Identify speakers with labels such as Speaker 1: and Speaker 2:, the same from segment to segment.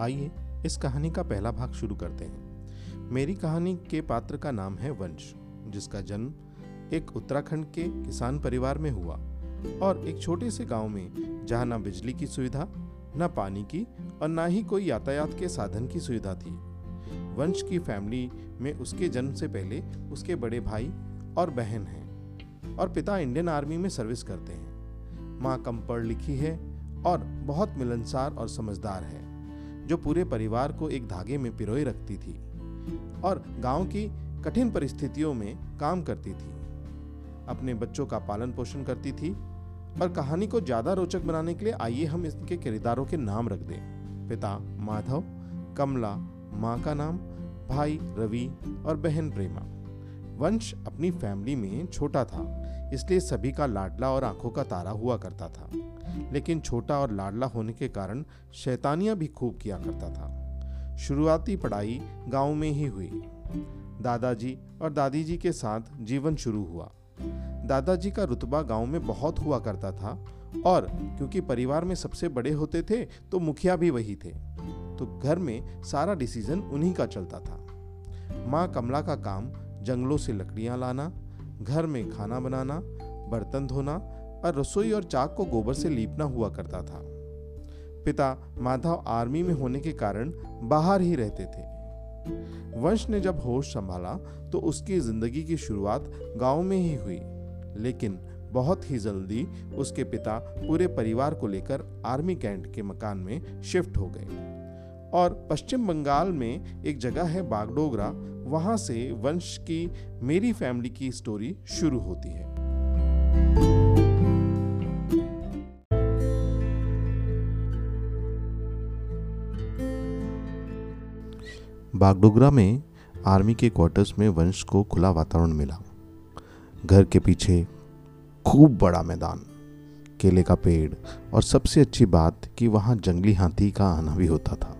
Speaker 1: आइए, इस कहानी का पहला भाग शुरू करते हैं। मेरी कहानी के पात्र का नाम है वंश, जिसका जन्म एक उत्तराखंड के किसान परिवार में हुआ और एक छोटे से गाँव में, जहाँ ना बिजली की सुविधा, न पानी की और ना ही कोई यातायात के साधन की सुविधा थी। वंश की फैमिली में उसके जन्म से पहले उसके बड़े भाई और बहन हैं और पिता इंडियन आर्मी में सर्विस करते हैं। माँ कम पढ़ लिखी है और बहुत मिलनसार और समझदार है। जो पूरे परिवार को एक धागे में पिरोए रखती थी और गाँव की कठिन परिस्थितियों में काम करती थी। अपने बच्चों का पालन पोषण करती थी और कहानी को ज़्यादा रोचक बनाने के लिए आइए हम इसके किरदारों के नाम रख दें। पिता माधव, कमला, माँ का नाम, भाई रवि और बहन प्रेमा। वंश अपनी फैमिली में छोटा था। इसलिए सभी का लाडला और आँखों का तारा हुआ करता था। लेकिन छोटा और लाडला होने के कारण शैतानियाँ भी खूब किया करता था। शुरुआती पढ़ाई गाँव में ही हुई। दादाजी और दादी जी के साथ जीवन शुरू हुआ। दादाजी का रुतबा गाँव में बहुत हुआ करता था और क्योंकि परिवार में सबसे बड़े होते थे तो मुखिया भी वही थे। तो घर में सारा डिसीज़न उन्हीं का चलता था। माँ कमला का काम जंगलों से लकड़ियाँ लाना घर में खाना बनाना, बर्तन धोना और रसोई और चाक को गोबर से लीपना हुआ करता था। पिता माधव आर्मी में होने के कारण बाहर ही रहते थे। वंश ने जब होश संभाला तो उसकी ज़िंदगी की शुरुआत गाँव में ही हुई। लेकिन बहुत ही जल्दी उसके पिता पूरे परिवार को लेकर आर्मी कैंट के मकान में शिफ्ट हो गए। और पश्चिम बंगाल में एक जगह है बागडोगरा वहाँ से वंश की मेरी फैमिली की स्टोरी शुरू होती है। बागडोगरा में आर्मी के क्वार्टर्स में वंश को खुला वातावरण मिला। घर के पीछे खूब बड़ा मैदान, केले का पेड़ और सबसे अच्छी बात कि वहाँ जंगली हाथी का आना भी होता था।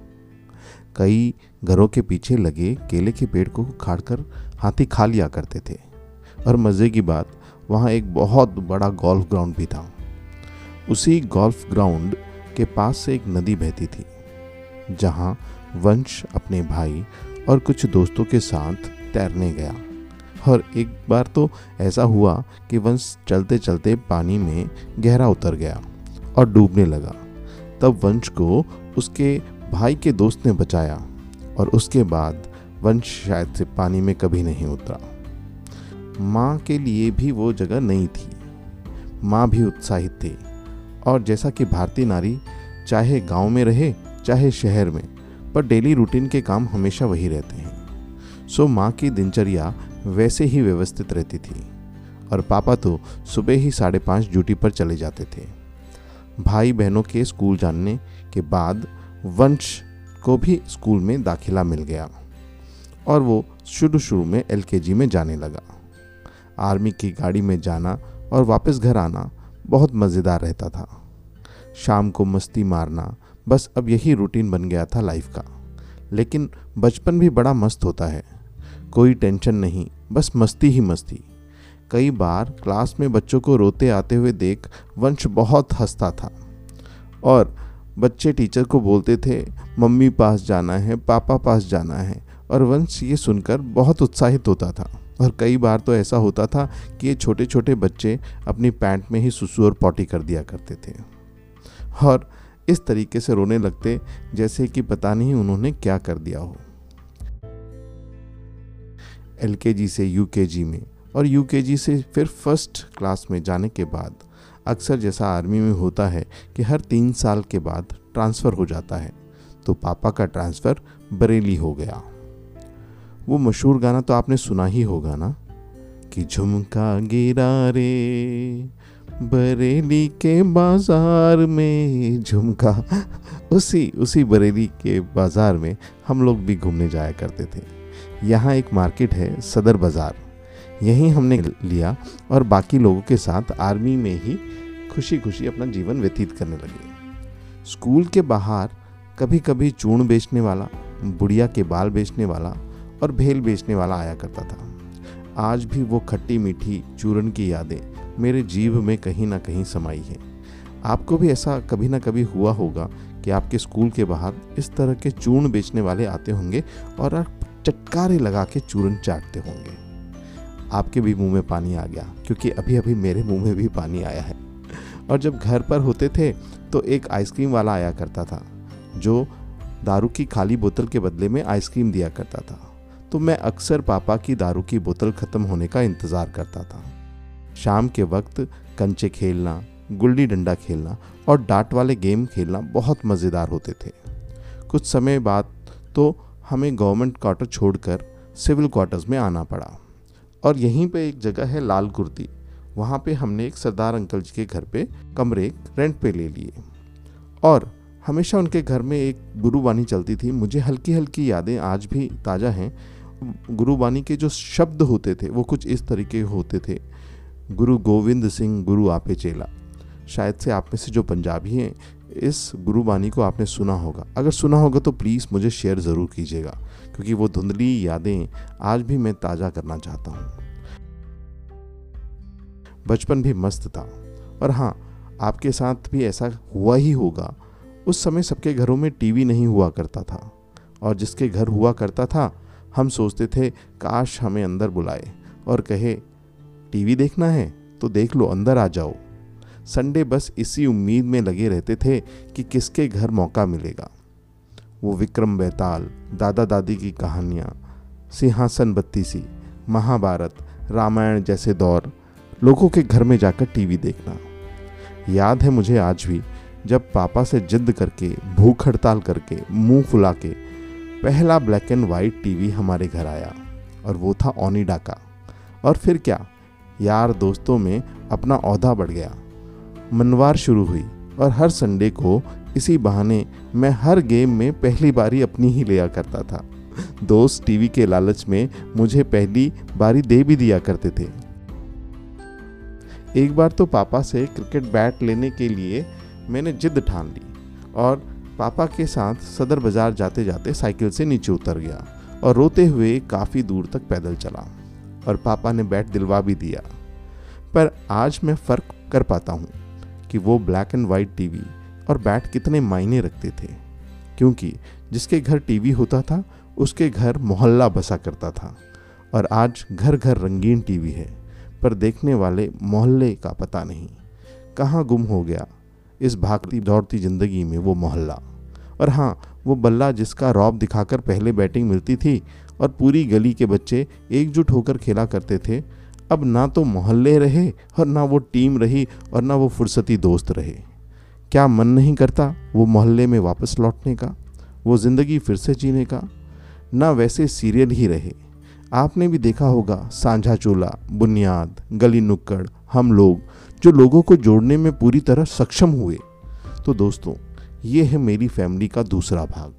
Speaker 1: कई घरों के पीछे लगे केले के पेड़ को खाड़कर हाथी खा लिया करते थे। और मज़े की बात, वहाँ एक बहुत बड़ा गोल्फ ग्राउंड भी था। उसी गोल्फ ग्राउंड के पास से एक नदी बहती थी, जहाँ वंश अपने भाई और कुछ दोस्तों के साथ तैरने गया। और एक बार तो ऐसा हुआ कि वंश चलते चलते पानी में गहरा उतर गया और डूबने लगा। तब वंश को उसके भाई के दोस्त ने बचाया। और उसके बाद वंश शायद से पानी में कभी नहीं उतरा। माँ के लिए भी वो जगह नहीं थी। माँ भी उत्साहित थी। और जैसा कि भारतीय नारी चाहे गाँव में रहे, चाहे शहर में, पर डेली रूटीन के काम हमेशा वही रहते हैं। सो माँ की दिनचर्या वैसे ही व्यवस्थित रहती थी। और पापा तो सुबह ही साढ़े पाँच ड्यूटी पर चले जाते थे। भाई बहनों के स्कूल जानने के बाद वंश को भी स्कूल में दाखिला मिल गया और वो शुरू शुरू में एलकेजी में जाने लगा। आर्मी की गाड़ी में जाना और वापस घर आना बहुत मज़ेदार रहता था। शाम को मस्ती मारना बस अब यही रूटीन बन गया था लाइफ का। लेकिन बचपन भी बड़ा मस्त होता है। कोई टेंशन नहीं, बस मस्ती ही मस्ती। कई बार क्लास में बच्चों को रोते आते हुए देख वंश बहुत हंसता था। और बच्चे टीचर को बोलते थे, मम्मी पास जाना है, पापा पास जाना है। और वंश ये सुनकर बहुत उत्साहित होता था। और कई बार तो ऐसा होता था कि ये छोटे छोटे बच्चे अपनी पैंट में ही सुसु और पॉटी कर दिया करते थे। और इस तरीके से रोने लगते, जैसे कि पता नहीं उन्होंने क्या कर दिया हो। एलकेजी से यूकेजी में और यूकेजी से फिर फ़र्स्ट क्लास में जाने के बाद, अक्सर जैसा आर्मी में होता है कि हर तीन साल के बाद ट्रांसफ़र हो जाता है। तो पापा का ट्रांसफ़र बरेली हो गया। वो मशहूर गाना तो आपने सुना ही होगा ना? कि झुमका गिरा रे, बरेली के बाज़ार में झुमका। उसी उसी बरेली के बाज़ार में हम लोग भी घूमने जाया करते थे। यहाँ एक मार्केट है, सदर बाज़ार। यहीं हमने लिया और बाकी लोगों के साथ आर्मी में ही खुशी खुशी अपना जीवन व्यतीत करने लगे। स्कूल के बाहर कभी कभी चूर्ण बेचने वाला, बुढ़िया के बाल बेचने वाला और भेल बेचने वाला आया करता था। आज भी वो खट्टी मीठी चूरन की यादें मेरे जीव में कहीं ना कहीं समाई है। आपको भी ऐसा कभी ना कभी हुआ होगा कि आपके स्कूल के बाहर इस तरह के चूर्ण बेचने वाले आते होंगे और आप चटकारे लगा के चूर्ण चाटते होंगे। आपके भी मुँह में पानी आ गया, क्योंकि अभी अभी मेरे मुँह में भी पानी आया है। और जब घर पर होते थे तो एक आइसक्रीम वाला आया करता था, जो दारू की खाली बोतल के बदले में आइसक्रीम दिया करता था। तो मैं अक्सर पापा की दारू की बोतल ख़त्म होने का इंतज़ार करता था। शाम के वक्त कंचे खेलना, गुल्ली डंडा खेलना और डाट वाले गेम खेलना बहुत मज़ेदार होते थे। कुछ समय बाद तो हमें गवर्नमेंट क्वार्टर छोड़कर सिविल क्वार्टर्स में आना पड़ा। और यहीं पे एक जगह है लाल कुर्ती। वहाँ पे हमने एक सरदार अंकल जी के घर पे कमरे रेंट पे ले लिए। और हमेशा उनके घर में एक गुरुबानी चलती थी। मुझे हल्की हल्की यादें आज भी ताज़ा हैं। गुरुबानी के जो शब्द होते थे, वो कुछ इस तरीके होते थे। गुरु गोविंद सिंह, गुरु आपे चेला। शायद से आप में से जो पंजाबी हैं, इस गुरुबानी को आपने सुना होगा। अगर सुना होगा तो प्लीज़ मुझे शेयर ज़रूर कीजिएगा, क्योंकि वो धुंधली यादें आज भी मैं ताज़ा करना चाहता हूँ। बचपन भी मस्त था। और हाँ आपके साथ भी ऐसा हुआ ही होगा। उस समय सबके घरों में टीवी नहीं हुआ करता था। और जिसके घर हुआ करता था, हम सोचते थे, काश हमें अंदर बुलाए और कहे, टीवी देखना है तो देख लो, अंदर आ जाओ। संडे बस इसी उम्मीद में लगे रहते थे कि किसके घर मौका मिलेगा। वो विक्रम बेताल, दादा दादी की कहानियाँ, सिंहासन बत्ती सी, महाभारत, रामायण जैसे दौर लोगों के घर में जाकर टीवी देखना। याद है मुझे आज भी, जब पापा से जिद करके, भूख हड़ताल करके, मुँह फुला के पहला ब्लैक एंड वाइट टीवी हमारे घर आया, और वो था ओनिडा का। और फिर क्या? यार दोस्तों में अपना औहदा बढ़ गया। मनवार शुरू हुई, और हर संडे को इसी बहाने मैं हर गेम में पहली बारी अपनी ही लिया करता था। दोस्त टीवी के लालच में मुझे पहली बारी दे भी दिया करते थे। एक बार तो पापा से क्रिकेट बैट लेने के लिए मैंने जिद ठान ली और पापा के साथ सदर बाज़ार जाते जाते साइकिल से नीचे उतर गया और रोते हुए काफ़ी दूर तक पैदल चला और पापा ने बैट दिलवा भी दिया। पर आज मैं फ़र्क कर पाता हूँ कि वो ब्लैक एंड वाइट टीवी और बैट कितने मायने रखते थे, क्योंकि जिसके घर टीवी होता था, उसके घर मोहल्ला बसा करता था और आज घर घर रंगीन टीवी है। पर देखने वाले मोहल्ले का पता नहीं। कहाँ गुम हो गया इस भागती दौड़ती ज़िंदगी में वो मोहल्ला? और हाँ वो बल्ला जिसका रौब दिखाकर पहले बैटिंग मिलती थी और पूरी गली के बच्चे एकजुट होकर खेला करते थे, अब ना तो मोहल्ले रहे और ना वो टीम रही और ना वो फुर्सती दोस्त रहे। क्या मन नहीं करता वो मोहल्ले में वापस लौटने का, वो ज़िंदगी फिर से जीने का? ना वैसे सीरियल ही रहे। आपने भी देखा होगा, सांझा चोला, बुनियाद, गली नुक्कड़, हम लोग, जो लोगों को जोड़ने में पूरी तरह सक्षम हुए। तो दोस्तों, ये है मेरी फैमिली का दूसरा भाग।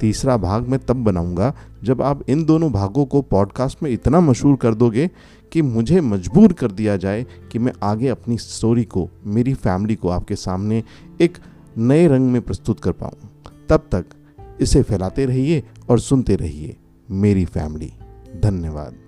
Speaker 1: तीसरा भाग मैं तब बनाऊँगा, जब आप इन दोनों भागों को पॉडकास्ट में इतना मशहूर कर दोगे कि मुझे मजबूर कर दिया जाए कि मैं आगे अपनी स्टोरी को, मेरी फैमिली को आपके सामने एक नए रंग में प्रस्तुत कर पाऊँ। तब तक इसे फैलाते रहिए और सुनते रहिए मेरी फैमिली धन्यवाद।